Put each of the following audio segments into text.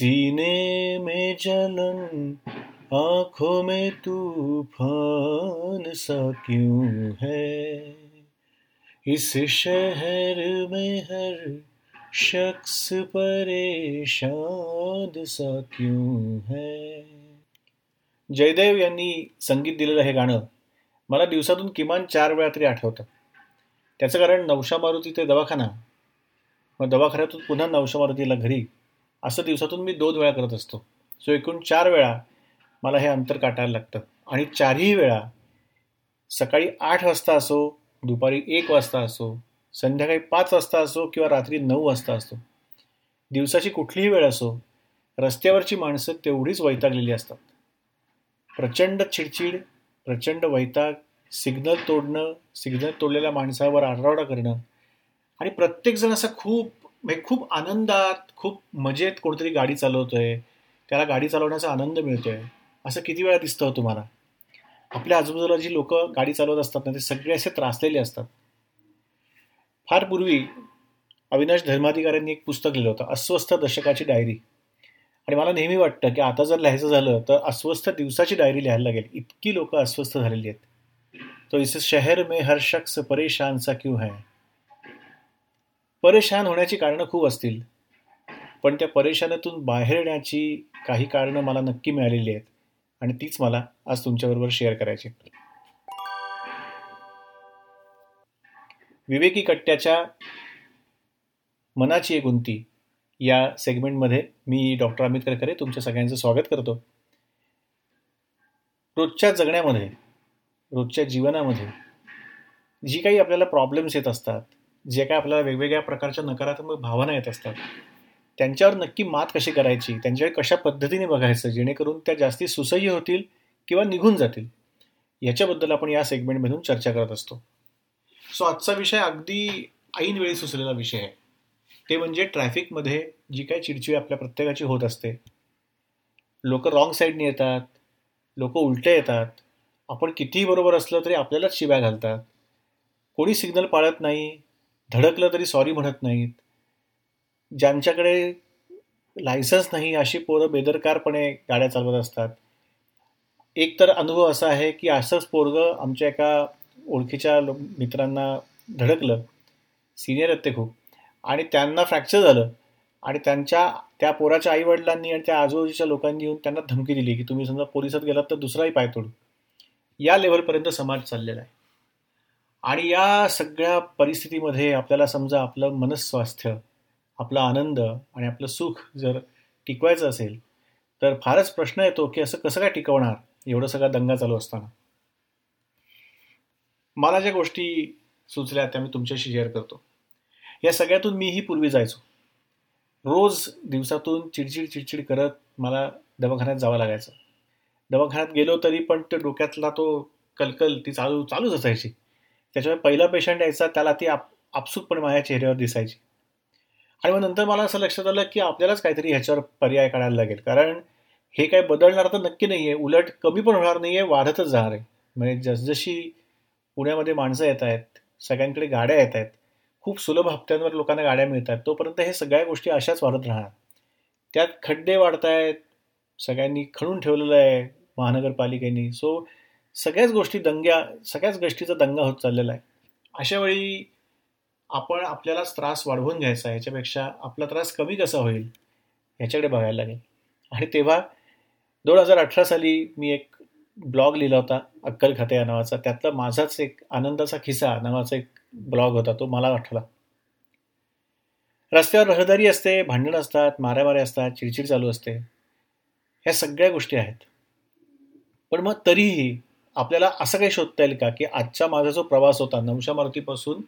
सीने में जलन आंखों में तूफान सा क्यों है? इस शहर में हर शख्स परेशान सा क्यों है? जयदेव यांनी संगीत दिलेलं हे गाणं मला दिवसातून किमान चार वेळा तरी आठवतं. त्याचं कारण नवशा मारुती ते दवाखाना. मग दवाखान्यातून पुन्हा नवशा मारुतीला घरी असं दिवसातून मी दोन वेळा करत असतो. सो एकूण चार वेळा मला हे अंतर काटायला लागतं. आणि चारही वेळा सकाळी आठ वाजता असो दुपारी एक वाजता असो संध्याकाळी पाच वाजता असो किंवा रात्री नऊ वाजता असतो दिवसाची कुठलीही वेळ असो रस्त्यावरची माणसं तेवढीच वैतागलेली असतात. प्रचंड चिडचिड प्रचंड वैताग सिग्नल तोडणं सिग्नल तोडलेल्या माणसावर आरडाओरडा करणं आणि प्रत्येकजण असं खूप म्हणजे खूप आनंदात खूप मजेत कोणतरी गाडी चालवतोय. त्याला गाडी चालवण्याचा आनंद मिळतोय. असं किती वेळा दिसतं हो तुम्हाला? आपल्या आजूबाजूला जी लोक गाडी चालवत असतात ना ते सगळे असे त्रासलेले असतात. फार पूर्वी अविनाश धर्माधिकाऱ्यांनी एक पुस्तक लिहिलं होतं अस्वस्थ दशकाची डायरी. आणि मला नेहमी वाटतं की आता जर लिहायचं झालं तर अस्वस्थ दिवसाची डायरी लिहायला लागेल. इतकी लोक अस्वस्थ झालेली आहेत. तो इस शहर में हर शख्स परेशान सा क्यों है? परेशान होण्याची कारणं खूप असतील. पण त्या परेशानातून बाहेर येण्याची काही कारणं मला नक्की मिळालेली आहेत आणि तीच मला आज तुमच्याबरोबर शेअर करायची विवेकी कट्ट्याच्या मनाची एक गुंती या सेगमेंटमध्ये मी डॉक्टर अमित करकरे तुमच्या सगळ्यांचं स्वागत करतो. रोजच्या जगण्यामध्ये रोजच्या जीवनामध्ये जी काही आपल्याला प्रॉब्लेम्स येत असतात जे काय आपल्याला वेगवेगळ्या प्रकारच्या नकारात्मक भावना येत असतात त्यांच्यावर नक्की मात कशी करायची त्यांच्याकडे कशा पद्धतीने बघायचं जेणेकरून त्या जास्ती सुसह्य होतील किंवा निघून जातील याच्याबद्दल आपण या सेगमेंटमधून चर्चा करत असतो. सो आजचा विषय अगदी ऐन वेळी सुचलेला विषय आहे. ते म्हणजे ट्रॅफिकमध्ये जी काही चिडचिड आपल्या प्रत्येकाची होत असते. लोक रॉंग साईडने येतात लोक उलटे येतात आपण कितीही बरोबर असलं तरी आपल्यालाच शिव्या घालतात. कोणी सिग्नल पाळत नाही धडकलं तरी सॉरी म्हणत नाहीत. ज्यांच्याकडे लायसन्स नाही अशी पोरं बेदरकारपणे गाड्या चालवत असतात. एक तर अनुभव असा आहे की असंच पोरगं आमच्या एका ओळखीच्या मित्रांना धडकलं. सिनियर आहेत ते खूप. आणि त्यांना फ्रॅक्चर झालं. आणि त्यांच्या त्या पोराच्या आईवडिलांनी आणि त्या आजूबाजूच्या लोकांनी येऊन त्यांना धमकी दिली की तुम्ही समजा पोलिसात गेलात तर दुसराही पाय तोडू. या लेवलपर्यंत समाज चाललेला आहे. आणि या सगळ्या परिस्थितीमध्ये आपल्याला समजा आपलं मनस्वास्थ्य आपला आनंद आणि आपलं सुख जर टिकवायचं असेल तर फारच प्रश्न येतो की असं कसं काय टिकवणार एवढं सगळा दंगा चालू असताना. मला ज्या गोष्टी सुचल्या त्या मी तुमच्याशी शेअर करतो. या सगळ्यातून मीही पूर्वी जायचो. रोज दिवसातून चिडचिड चिडचिड करत मला दवाखान्यात जावं लागायचं. दवाखान्यात गेलो तरी पण त्या डोक्यातला तो कलकल ती चालू चालूच असायची. त्याच्यामुळे पहिला पेशंट यायचा त्याला ती आप आपसूकपणे माझ्या चेहऱ्यावर दिसायची. आणि मग नंतर मला असं लक्षात आलं की आपल्यालाच काहीतरी ह्याच्यावर पर्याय काढायला लागेल. कारण हे काय बदलणार तर नक्की नाही आहे उलट कमी पण होणार नाही आहे वाढतच जाणार आहे. म्हणजे जसजशी पुण्यामध्ये माणसं येत आहेत सगळ्यांकडे गाड्या येत आहेत खूप सुलभ हप्त्यांवर लोकांना गाड्या मिळतात तोपर्यंत हे सगळ्या गोष्टी अशाच वाढत राहणार. त्यात खड्डे वाढत आहेत सगळ्यांनी खणून ठेवलेलं आहे महानगरपालिकेने. सो सगळ्याच गोष्टी दंग्या सगळ्याच गोष्टीचा दंगा होत चाललेला आहे. अशा वेळी आपण आपल्यालाच त्रास वाढवून घ्यायचा याच्यापेक्षा आपला त्रास कमी कसा होईल याच्याकडे बघायला लागेल. आणि तेव्हा दोन हजार अठरा साली मी एक ब्लॉग लिहिला होता अक्कल खाते या नावाचा. त्यातला माझाच एक आनंदाचा खिसा नावाचा एक ब्लॉग होता तो मला आठवला. रस्त्यावर रहदारी असते भांडण असतात मारामारे असतात चिडचिड चालू असते. ह्या सगळ्या गोष्टी आहेत. पण मग तरीही आपल्याला असं काही शोधता येईल का की आजचा माझा जो प्रवास होता नवशा मारुतीपासून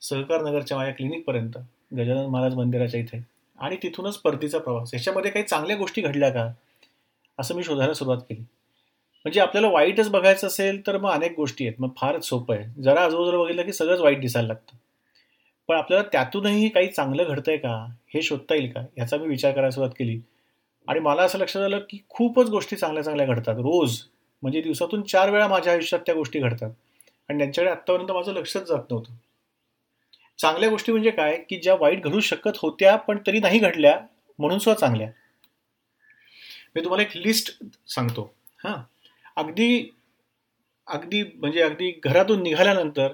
सहकार नगरच्या माझ्या क्लिनिकपर्यंत गजानन महाराज मंदिराच्या इथे आणि तिथूनच परतीचा प्रवास याच्यामध्ये काही चांगल्या गोष्टी घडल्या का? असं मी शोधायला सुरुवात केली. म्हणजे आपल्याला वाईटच बघायचं असेल तर मग अनेक गोष्टी आहेत मग फारच सोपं आहे. जरा आजूबाजूला बघितलं की सगळंच वाईट दिसायला लागतं. पण आपल्याला त्यातूनही काही चांगलं घडतंय का? हे शोधता येईल का? याचा मी विचार करायला सुरुवात केली. आणि मला असं लक्षात आलं की खूपच गोष्टी चांगल्या चांगल्या घडतात रोज. म्हणजे दिवसातून चार वेळा माझ्या आयुष्यात त्या गोष्टी घडतात. आणि त्यांच्याकडे आत्तापर्यंत माझं लक्षच जात नव्हतं. चांगल्या गोष्टी म्हणजे काय? की ज्या वाईट घडू शकत होत्या पण तरी नाही घडल्या म्हणून सुद्धा चांगल्या. मी तुम्हाला एक लिस्ट सांगतो. हां. अगदी अगदी म्हणजे अगदी घरातून निघाल्यानंतर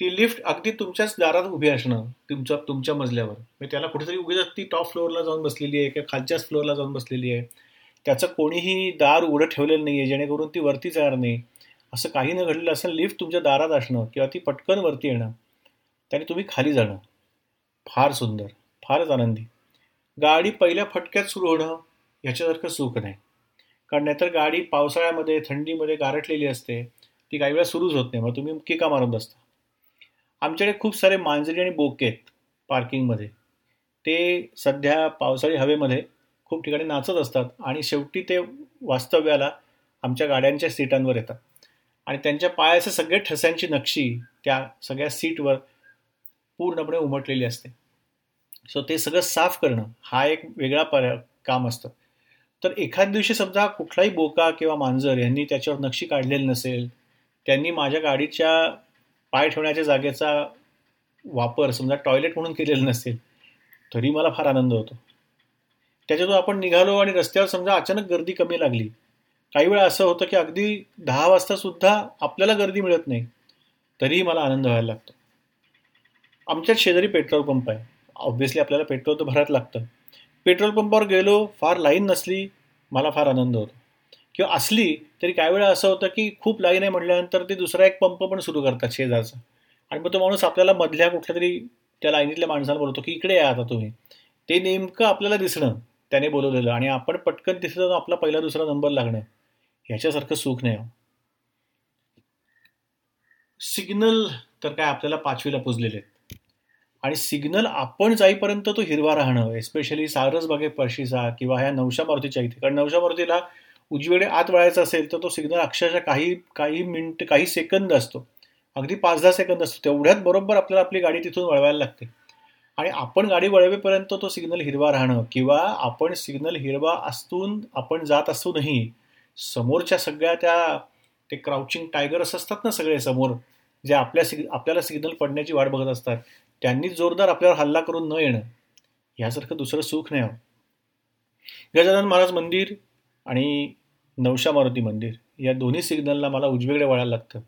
ती लिफ्ट अगदी तुमच्याच दारात उभी असणं तुमच्या तुमच्या मजल्यावर. म्हणजे त्याला कुठेतरी उभीच ती टॉप फ्लोअरला जाऊन बसलेली आहे किंवा खालच्याच फ्लोअरला जाऊन बसलेली आहे. त्याचं कोणीही दार उघडं ठेवलेलं नाही आहे जेणेकरून ती वरती जाणार नाही. असं काही न घडलेलं असं लिफ्ट तुमच्या दारात असणं किंवा ती पटकन वरती येणं त्याने तुम्ही खाली जाणं. फार सुंदर फारच आनंदी. गाडी पहिल्या फटक्यात सुरू होणं ह्याच्यासारखं सुख नाही. कारण नाहीतर गाडी पावसाळ्यामध्ये थंडीमध्ये गारटलेली असते. ती काही वेळा सुरूच होत नाही मग तुम्ही किका मारत बसता. आमच्याकडे खूप सारे मांजरी आणि बोके आहेत पार्किंगमध्ये. ते सध्या पावसाळी हवेमध्ये खूप ठिकाणी नाचत असतात आणि शेवटी ते वास्तव्याला आमच्या गाड्यांच्या सीटांवर येतात. आणि त्यांच्या पायाचे सगळे ठस्यांची नक्षी त्या सगळ्या सीटवर पूर्णपणे उमटलेली असते. सो ते सगळं साफ करणं हा एक वेगळा पर्या काम असतं. तर एखाद दिवशी समजा कुठलाही बोका किंवा मांजर यांनी त्याच्यावर नक्षी काढलेली नसेल त्यांनी माझ्या गाडीच्या पाय ठेवण्याच्या जागेचा वापर समजा टॉयलेट म्हणून केलेला नसेल तरी मला फार आनंद होतो. त्याच्यातून आपण निघालो आणि रस्त्यावर समजा अचानक गर्दी कमी लागली. काही वेळा असं होतं की अगदी दहा वाजता सुद्धा आपल्याला गर्दी मिळत नाही. तरीही मला आनंद व्हायला लागतो. आमच्यात शेजारी पेट्रोल पंप आहे. ऑब्व्हियसली आपल्याला पेट्रोल तर भरात लागतं. पेट्रोल पंपावर गेलो फार लाईन नसली मला फार आनंद होतो. किंवा असली तरी काही वेळा असं होतं की खूप लाईन आहे म्हटल्यानंतर ते दुसरा एक पंप पण सुरू करतात शेजारचा. आणि मग तो माणूस आपल्याला मधल्या कुठल्या तरी त्या लाईनीतल्या माणसाला बोलतो की इकडे या आता तुम्ही. ते नेमकं आपल्याला दिसणं. त्याने बोलवलेलं आणि आपण पटकन तिथे जाऊन आपला पहिला दुसरा नंबर लागणं ह्याच्यासारखं सुख नाही हो. सिग्नल तर काय आपल्याला पाचवीला पुजलेले आहेत. आणि सिग्नल आपण जाईपर्यंत तो हिरवा राहणं एस्पेशली सारसबागे पर्शीचा किंवा ह्या नवशा मारुतीच्या इथे. कारण नवशा मारुतीला उजवीकडे आत वळायचा असेल तर तो सिग्नल अक्षरशः काही काही मिनिट काही सेकंद असतो. अगदी पाच दहा सेकंद असतो. तेवढ्यात बरोबर आपल्याला आपली गाडी तिथून वळवायला लागते. आणि आपण गाडी वळवेपर्यंत तो सिग्नल हिरवा राहणं किंवा आपण सिग्नल हिरवा असून आपण जात असूनही समोरच्या सगळ्या त्या ते क्राउचिंग टायगर्स असतात ना सगळे समोर जे आपल्या सिग आपल्याला सिग्नल पडण्याची वाट बघत असतात त्यांनी जोरदार आपल्यावर हल्ला करून न येणं यासारखं दुसरं सुख नाही हो. गजानन महाराज मंदिर आणि नवशा मारुती मंदिर या दोन्ही सिग्नलला मला उजवीकडे वळायला लागतं.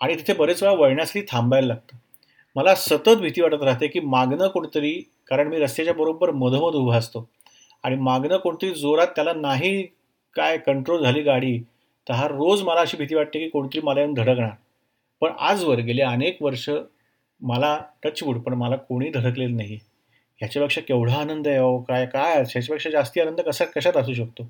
आणि तिथे बरेच वेळा वळण्यासाठी थांबायला लागतं. मला सतत भीती वाटत राहते की मागणं कोणतरी कारण मी रस्त्याच्या बरोबर मधोमध उभा असतो. आणि मागणं कोणतरी जोरात त्याला नाही काय कंट्रोल झाली गाडी तर हा रोज मला अशी भीती वाटते की कोणतरी मला येऊन धडकणार. पण आजवर गेले अनेक वर्ष मला टचवूड पण मला कोणी धडकलेलं नाही. ह्याच्यापेक्षा केवढा आनंद आहे अहो काय काय ह्याच्यापेक्षा जास्ती आनंद कसा कशात असू शकतो?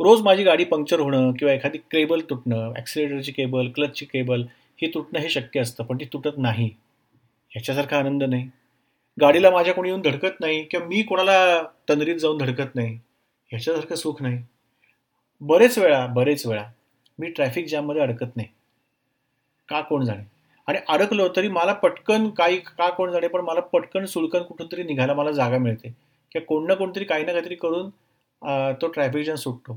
रोज माझी गाडी पंक्चर होणं किंवा एखादी केबल तुटणं ॲक्सिलेटरची केबल क्लचची केबल ही तुटणं हे शक्य असतं पण ती तुटत नाही. ह्याच्यासारखा आनंद नाही. गाडीला माझ्या कोणी येऊन धडकत नाही किंवा मी कोणाला तंद्रीत जाऊन धडकत नाही ह्याच्यासारखं सुख नाही. बरेच वेळा बरेच वेळा मी ट्रॅफिक जॅममध्ये अडकत नाही. का कोण जाणे? आणि अडकलो तरी मला पटकन काही का कोण जाणे? पण मला पटकन सुळकन कुठून तरी निघायला मला जागा मिळते. किंवा कोण ना कोणतरी काही ना काहीतरी करून तो ट्रॅफिक जॅम सुटतो.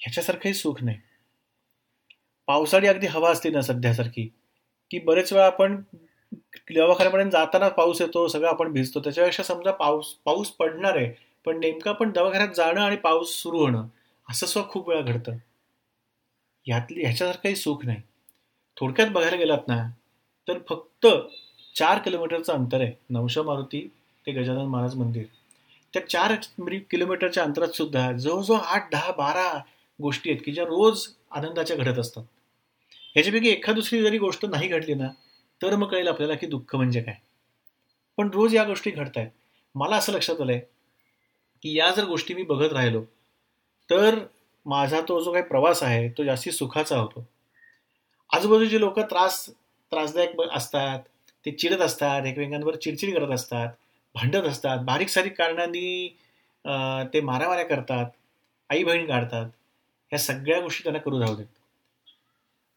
ह्याच्यासारखंही सुख नाही. पावसाळी अगदी हवा असते ना सध्यासारखी की बरेच वेळा आपण दवाखान्यापर्यंत जाताना पाऊस येतो सगळं आपण भिजतो. त्याच्यापेक्षा समजा पाऊस पाऊस पडणार आहे पण नेमकं आपण दवाखान्यात जाणं आणि पाऊस सुरू होणं असं सुद्धा खूप वेळा घडतं. ह्यातली ह्याच्यासारखंही सुख नाही. थोडक्यात बघायला गेलात ना तर फक्त चार किलोमीटरचं अंतर आहे नवशा मारुती ते गजानन महाराज मंदिर. त्या चार किलोमीटरच्या अंतरात सुद्धा जवळजवळ आठ दहा बारा गोष्टी आहेत की ज्या रोज आनंदाच्या घडत असतात. ह्याच्यापैकी एखाद दुसरी जरी गोष्ट नाही घडली ना तर मग कळेल आपल्याला की दुःख म्हणजे काय. पण रोज या गोष्टी घडत आहेत मला असं लक्षात आलंय की या जर गोष्टी मी बघत राहिलो तर माझा तो जो काही प्रवास आहे तो जास्ती सुखाचा होतो. आजूबाजूचे लोक त्रास त्रासदायक असतात ते चिडत असतात एकमेकांवर चिडचिड करत असतात भांडत असतात बारीक सारीक कारणांनी ते मारामाऱ्या करतात आई बहीण काढतात ह्या सगळ्या गोष्टी त्यांना करू राहू देत.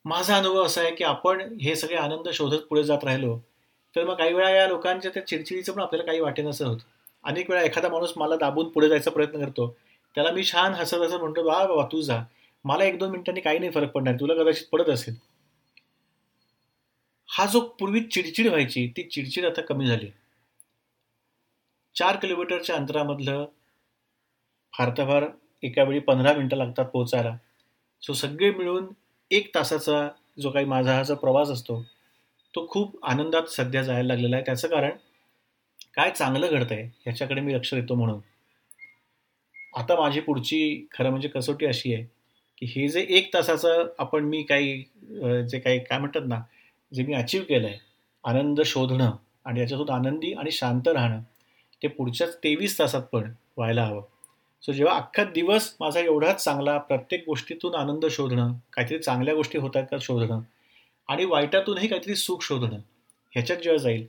माझा अनुभव असा आहे की आपण हे सगळे आनंद शोधत पुढे जात राहिलो तर मग काही वेळा या लोकांच्या त्या चिडचिडीचं पण आपल्याला काही वाटेनसं होतं. अनेक वेळा एखादा माणूस मला दाबून पुढे जायचा प्रयत्न करतो. त्याला मी छान हसत हसत म्हणतो वा बाबा तू जा. मला एक दोन मिनिटांनी काही नाही फरक पडणार तुला कदाचित पडत असेल. हा जो पूर्वी चिडचिड व्हायची ती चिडचिड आता कमी झाली. चार किलोमीटरच्या अंतरामधलं फार तर फार एका वेळी पंधरा मिनटं लागतात पोहोचायला. सो सगळे मिळून एक तासाचा जो काही माझा हा जो प्रवास असतो तो खूप आनंदात सध्या जायला लागलेला आहे. त्याचं कारण काय चांगलं घडतं आहे ह्याच्याकडे मी लक्ष देतो म्हणून. आता माझी पुढची खरं म्हणजे कसोटी अशी आहे की हे जे एक तासाचं आपण मी काही जे काही काय म्हणतात ना जे मी अचीव केलं आहे आनंद शोधणं आणि याच्यातून आनंदी आणि शांत राहणं ते पुढच्याच तेवीस तासात पण व्हायला हवं. सो जेव्हा अख्खा दिवस माझा एवढाच चांगला प्रत्येक गोष्टीतून आनंद शोधणं काहीतरी चांगल्या गोष्टी होतात का शोधणं आणि वाईटातूनही काहीतरी सुख शोधणं ह्याच्यात जेव्हा जाईल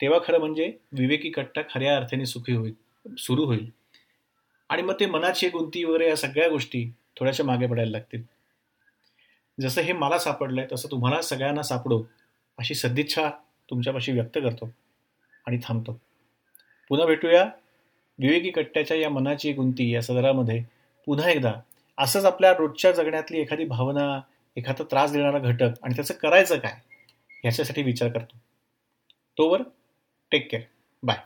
तेव्हा खरं म्हणजे विवेकी कट्टा खऱ्या अर्थाने सुखी होईल सुरू होईल. आणि मग ते मनाची गुंती वगैरे या सगळ्या गोष्टी थोड्याशा मागे पडायला लागतील. जसं हे मला सापडलंय तसं तुम्हाला सगळ्यांना सापडो अशी सदिच्छा तुमच्यापाशी व्यक्त करतो आणि थांबतो. पुन्हा भेटूया. विवेकी कट्ट्याच्या या मनाची गुंती या सदरामध्ये पुन्हा एकदा असंच आपल्या रोजच्या जगण्यातली एखादी भावना एखादा त्रास देणारा घटक आणि त्याचं करायचं काय ह्याच्यासाठी विचार करतो. तोवर टेक केअर बाय